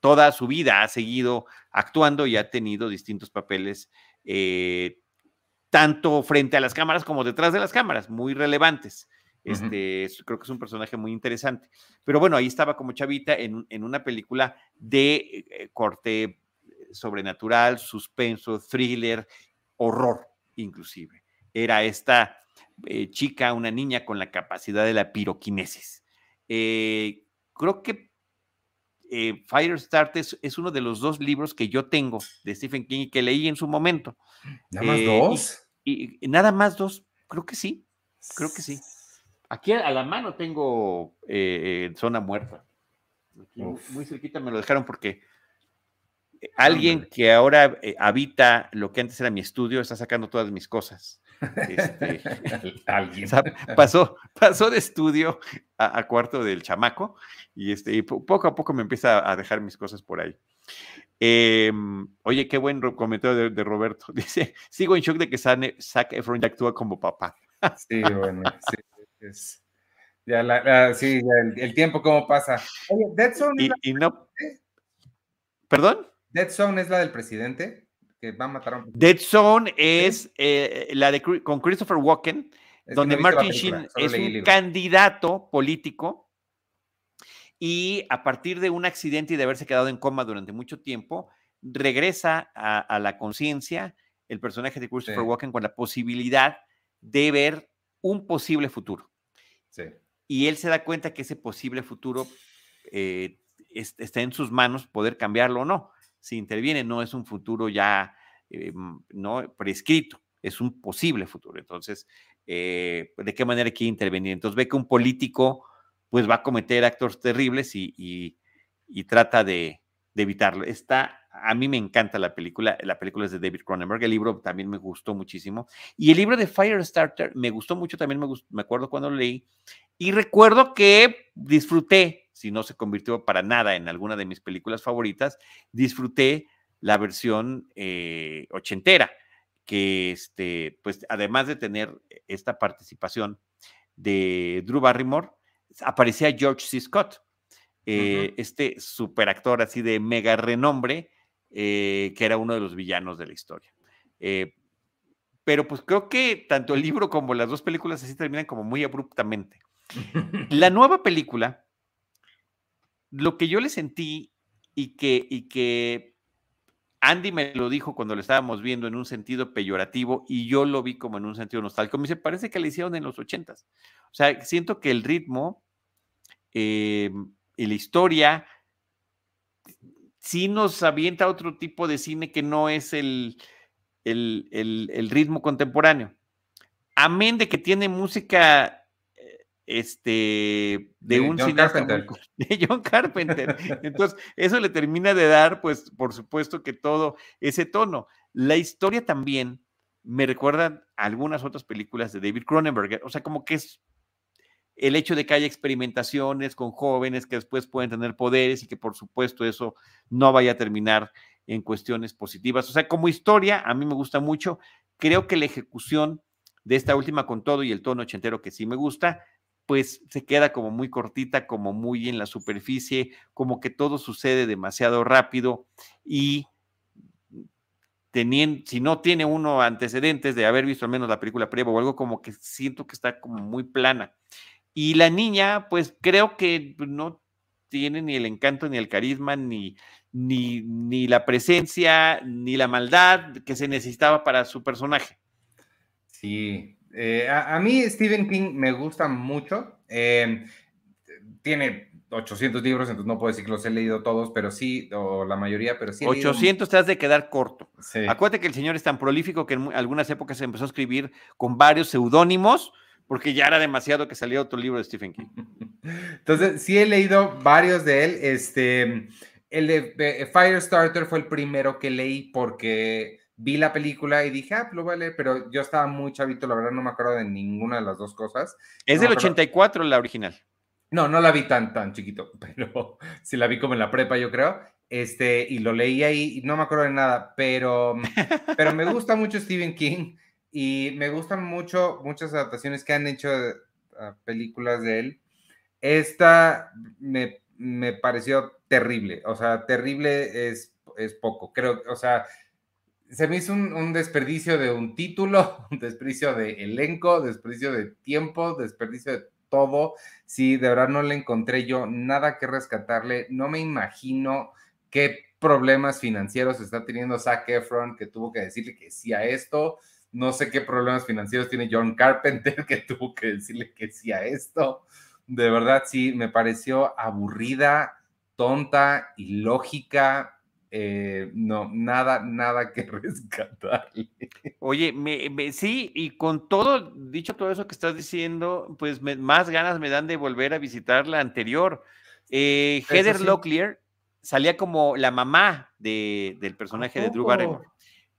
toda su vida, ha seguido actuando y ha tenido distintos papeles, eh, tanto frente a las cámaras como detrás de las cámaras, muy relevantes. Este, Creo que es un personaje muy interesante. Pero bueno, ahí estaba como chavita en, una película de eh, corte sobrenatural, suspenso, thriller, horror inclusive. Era esta eh, chica, una niña con la capacidad de la piroquinesis. Eh, creo que Firestarter es, uno de los dos libros que yo tengo de Stephen King y que leí en su momento. ¿Nada más dos? y, nada más dos, creo que sí, creo que sí. Aquí a la mano tengo eh, zona muerta. muy cerquita me lo dejaron porque eh, alguien que ahora eh, habita lo que antes era mi estudio está sacando todas mis cosas. Este, (laughs) alguien pasó, pasó de estudio a, cuarto del chamaco y, este, poco a poco me empieza a dejar mis cosas por ahí. Em, oye, qué buen comentario de, Roberto. (laughs) Dice, sigo en shock de que Zac Efron ya actúa como papá. Sí, bueno, sí ya, la, sí, el, tiempo cómo pasa. Oye, Dead Zone. Y, no. ¿Perdón? Dead Zone es la del presidente que va a matar a un. Dead Zone es eh, la de con Christopher Walken, donde Martin Sheen es un candidato político y a partir de un accidente y de haberse quedado en coma durante mucho tiempo, regresa a, la conciencia el personaje de Christopher Walken con la posibilidad de ver un posible futuro. Y él se da cuenta que ese posible futuro eh, está en sus manos poder cambiarlo o no. Si interviene, no es un futuro ya eh, no prescrito, es un posible futuro. Entonces, eh, ¿de qué manera quiere intervenir? Entonces ve que un político pues va a cometer actos terribles y, trata de, de evitarlo. Está a mí me encanta la película, la película es de David Cronenberg, el libro también me gustó muchísimo. Y el libro de Firestarter me gustó mucho, también me, me acuerdo cuando lo leí. Y recuerdo que disfruté, si no se convirtió para nada en alguna de mis películas favoritas, disfruté la versión eh, ochentera, que este, pues además de tener esta participación de Drew Barrymore, aparecía George C. Scott, eh, este superactor así de mega renombre, eh, que era uno de los villanos de la historia. Eh, pero pues creo que tanto el libro como las dos películas así terminan como muy abruptamente. (laughs) La nueva película, lo que yo le sentí y que, y que Andy me lo dijo cuando lo estábamos viendo en un sentido peyorativo y yo lo vi como en un sentido nostálgico. Me dice, parece que le hicieron en los ochentas. O sea, siento que el ritmo eh, y la historia sí nos avienta otro tipo de cine que no es el, el, ritmo contemporáneo. Amén de que tiene música este, de, un John Carpenter. (laughs) de John Carpenter. Entonces, eso le termina de dar, pues, por supuesto que todo ese tono. La historia también me recuerda a algunas otras películas de David Cronenberg, o sea, como que es el hecho de que haya experimentaciones con jóvenes que después pueden tener poderes y que por supuesto eso no vaya a terminar en cuestiones positivas. O sea, como historia, a mí me gusta mucho. Creo que la ejecución de esta última con todo y el tono ochentero que sí me gusta, pues se queda como muy cortita, como muy en la superficie, como que todo sucede demasiado rápido y teniendo, si no tiene uno antecedentes de haber visto al menos la película previa o algo como que siento que está como muy plana. Y la niña, pues creo que no tiene ni el encanto, ni el carisma, ni, ni, ni la presencia, ni la maldad que se necesitaba para su personaje. Sí, eh, a, mí Stephen King me gusta mucho. Em, tiene 800 libros, entonces no puedo decir que los he leído todos, pero sí, o la mayoría, pero sí. 800 te has de quedar corto. Acuérdate que el señor es tan prolífico que en algunas épocas se empezó a escribir con varios seudónimos, porque ya era demasiado que saliera otro libro de Stephen King. (laughs) Entonces, sí he leído varios de él. Este, el de Firestarter fue el primero que leí porque vi la película y dije, ah, pues lo vale, pero yo estaba muy chavito, la verdad no me acuerdo de ninguna de las dos cosas. Es del 84 la original. No, no la vi tan, tan chiquito, (laughs) pero sí la vi como en la prepa, yo creo. Este, y lo leí ahí y no me acuerdo de nada, pero, pero me gusta mucho Stephen King y me gustan mucho muchas adaptaciones que han hecho de, películas de él. Esta me, me, pareció terrible, o sea, terrible es, es poco, creo, o sea, se me hizo un, desperdicio de un título, un (laughs) desperdicio de elenco, desperdicio de tiempo, desperdicio de todo. Sí, de verdad no le encontré yo nada que rescatarle. No me imagino qué problemas financieros está teniendo Zac Efron, que tuvo que decirle que sí a esto. No sé qué problemas financieros tiene John Carpenter, (laughs) que tuvo que decirle que sí a esto. De verdad, sí, me pareció aburrida, tonta, ilógica, eh, no, nada, nada que (laughs) rescatarle. Oye, me, sí, y con todo, dicho todo eso que estás diciendo, pues más ganas me dan de volver a visitar la anterior. Eh, Heather Locklear salía como la mamá de, del personaje de Drew Barrymore.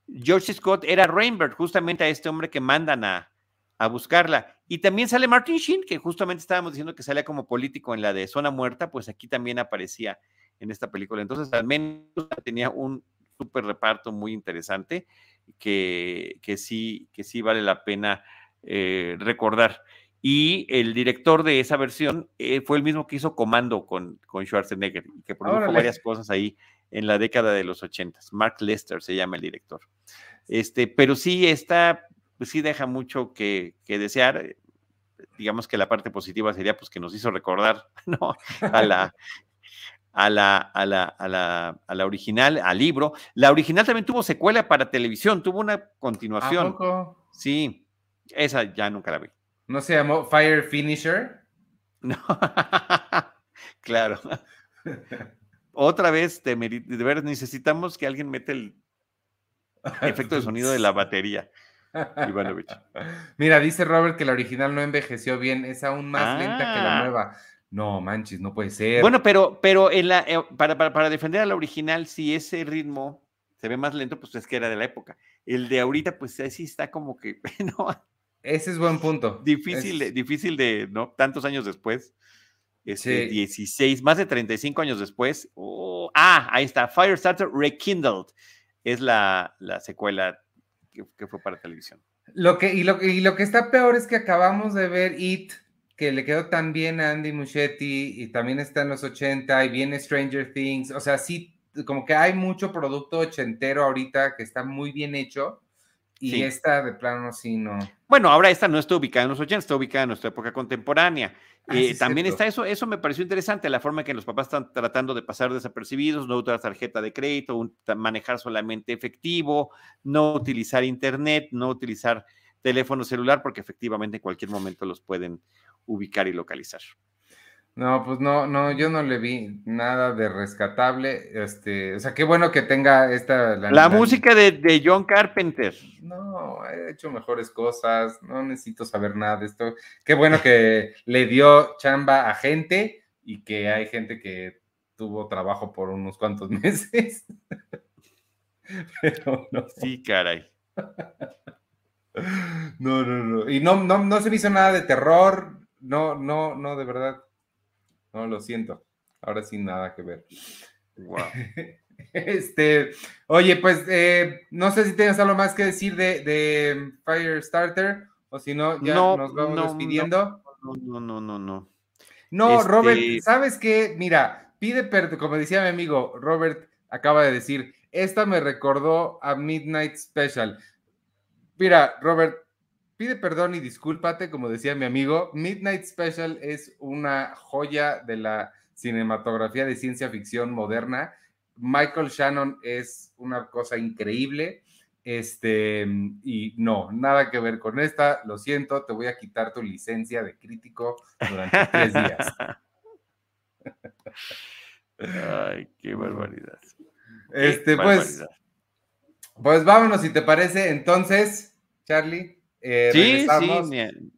George Scott era Rainbird, justamente a este hombre que mandan a, a buscarla. Y también sale Martin Sheen, que justamente estábamos diciendo que salía como político en la de Zona Muerta, pues aquí también aparecía en esta película. Entonces, al menos tenía un súper reparto muy interesante que, que, sí, que sí vale la pena eh, recordar. Y el director de esa versión eh, fue el mismo que hizo Comando con, con Schwarzenegger, que produjo varias cosas ahí en la década de los ochentas. Mark Lester se llama el director. Este, pero sí, esta, pues sí deja mucho que, que desear digamos que la parte positiva sería pues que nos hizo recordar (laughs) ¿no? a, la, a la, a la, a la, a la original, al libro. La original también tuvo secuela para televisión, tuvo una continuación. Sí, esa ya nunca la vi. ¿No se llamó Fire Finisher? No, (laughs) claro. Otra vez, de, de ver, necesitamos que alguien mete el efecto de sonido de la batería. Mira, dice Robert que la original no envejeció bien, es aún más lenta que la ah. nueva no manches, no puede ser. Bueno, pero, pero en la, eh, para, para, defender a la original, si ese ritmo se ve más lento, pues es que era de la época. El de ahorita, pues sí está como que, (laughs) no. Ese es buen punto. Difícil, difícil de, ¿no? Tantos años después. Este, 16, más de 35 años después. Oh, ah, ahí está. Firestarter Rekindled. Es la, la secuela que, que, fue para televisión. Lo que, y, lo, y lo que está peor es que acabamos de ver It que le quedó tan bien a Andy Muschietti y también está en los 80 y viene Stranger Things, o sea, sí, como que hay mucho producto ochentero ahorita que está muy bien hecho y esta de plano sí no. Bueno, ahora esta no está ubicada en los 80, está ubicada en nuestra época contemporánea. Ah, eh, también está eso, eso me pareció interesante, la forma en que los papás están tratando de pasar desapercibidos, no usar tarjeta de crédito, manejar solamente efectivo, no utilizar internet, no utilizar teléfono celular, porque efectivamente en cualquier momento los pueden ubicar y localizar. No, pues no, no, yo no le vi nada de rescatable. Este, o sea, qué bueno que tenga esta. La, música de, John Carpenter. No, he hecho mejores cosas. No necesito saber nada de esto. Qué bueno que (laughs) le dio chamba a gente y que hay gente que tuvo trabajo por unos cuantos (laughs) meses. Pero no. Sí, caray. (laughs) No, no, no. Y no, no, no se me hizo nada de terror. No, no, no, de verdad. No, lo siento. Ahora sí, nada que ver. Wow. (laughs) Este, oye, pues eh, no sé si tienes algo más que decir de, de Firestarter o si no, ya nos vamos despidiendo. No, no, no, no, no. No, Robert, este ¿sabes qué? Mira, pide perdón, como decía mi amigo Robert, acaba de decir, esta me recordó a Midnight Special. Mira, Robert, pide perdón y discúlpate, como decía mi amigo. Midnight Special es una joya de la cinematografía de ciencia ficción moderna. Michael Shannon es una cosa increíble. Este, y no, nada que ver con esta. Lo siento, te voy a quitar tu licencia de crítico durante tres días. Ay, qué barbaridad. Este, pues, pues vámonos, si te parece. Entonces, Charlie, eh, sí, sí.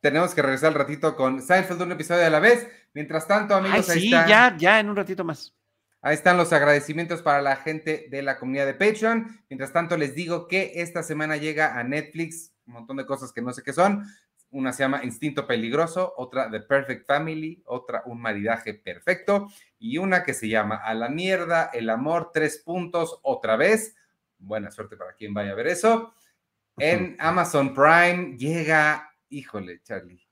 Tenemos que regresar al ratito con Seinfeld un episodio a la vez. Mientras tanto, amigos, ahí sí, ya, ya en un ratito más. Ahí están los agradecimientos para la gente de la comunidad de Patreon. Mientras tanto, les digo que esta semana llega a Netflix un montón de cosas que no sé qué son. Una se llama Instinto Peligroso, otra The Perfect Family, otra Un Maridaje Perfecto y una que se llama A la Mierda, El Amor, Tres Puntos, otra vez. Buena suerte para quien vaya a ver eso. En Amazon Prime llega, híjole, Charlie.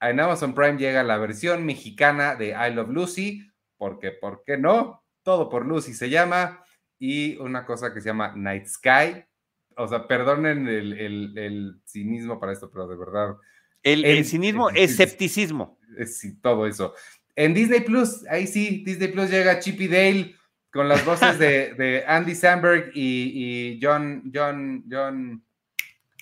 En Amazon Prime llega la versión mexicana de I Love Lucy, porque, ¿por qué no? Todo por Lucy se llama, y una cosa que se llama Night Sky. O sea, perdonen el, cinismo para esto, pero de verdad. El, cinismo, escepticismo. Sí, todo eso. En Disney Plus, ahí sí, Disney Plus llega Chippy Dale con las voces de, Andy Samberg y, y John, John, John,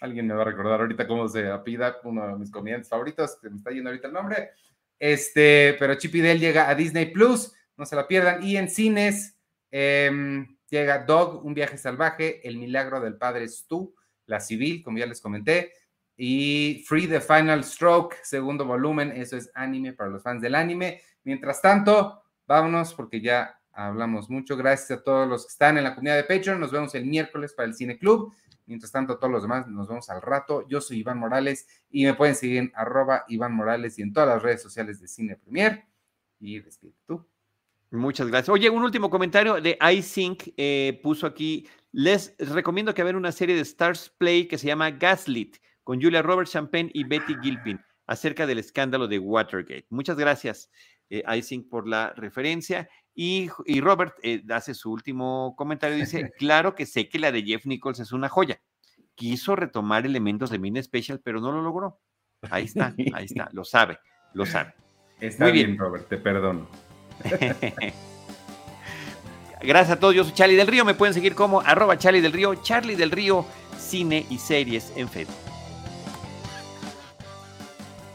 Alguien me va a recordar ahorita cómo se apida, uno de mis comediantes favoritos, que me está yendo ahorita el nombre. Este, pero Chip y Dale llega a Disney Plus, no se la pierdan. Y en cines em, llega Dog, Un viaje salvaje, El milagro del padre Stu, La civil, como ya les comenté. Y Free the Final Stroke, segundo volumen, eso es anime para los fans del anime. Mientras tanto, vámonos porque ya hablamos mucho. Gracias a todos los que están en la comunidad de Patreon. Nos vemos el miércoles para el Cine Club. Mientras tanto, todos los demás nos vemos al rato. Yo soy Iván Morales y me pueden seguir en arroba Iván Morales y en todas las redes sociales de Cine Premier. Y despide tú. Muchas gracias. Oye, un último comentario de iSync eh, puso aquí. Les recomiendo que vean una serie de Stars Play que se llama Gaslit con Julia Roberts Champagne y Betty Gilpin acerca del escándalo de Watergate. Muchas gracias, eh, iSync, por la referencia. Y, Robert eh, hace su último comentario, dice, (laughs) claro que sé que la de Jeff Nichols es una joya. Quiso retomar elementos de Mini Special, pero no lo logró. Ahí está, ahí está, lo sabe, lo sabe. Está Muy bien, Robert, te perdono. (laughs) Gracias a todos, yo soy Charlie del Río, me pueden seguir como arroba Charlie del Río, Charlie del Río, cine y series en Facebook.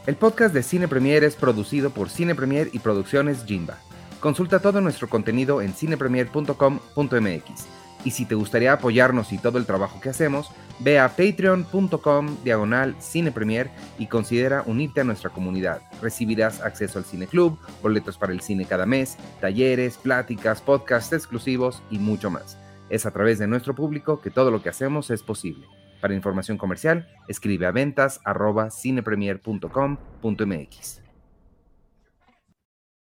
El podcast de Cine Premier es producido por Cine Premier y Producciones Jimba. Consulta todo nuestro contenido en cinepremier.com.mx. Y si te gustaría apoyarnos y todo el trabajo que hacemos, ve a patreon.com diagonal cinepremier y considera unirte a nuestra comunidad. Recibirás acceso al cine club, boletos para el cine cada mes, talleres, pláticas, podcasts exclusivos y mucho más. Es a través de nuestro público que todo lo que hacemos es posible. Para información comercial, escribe a ventas cinepremier.com.mx.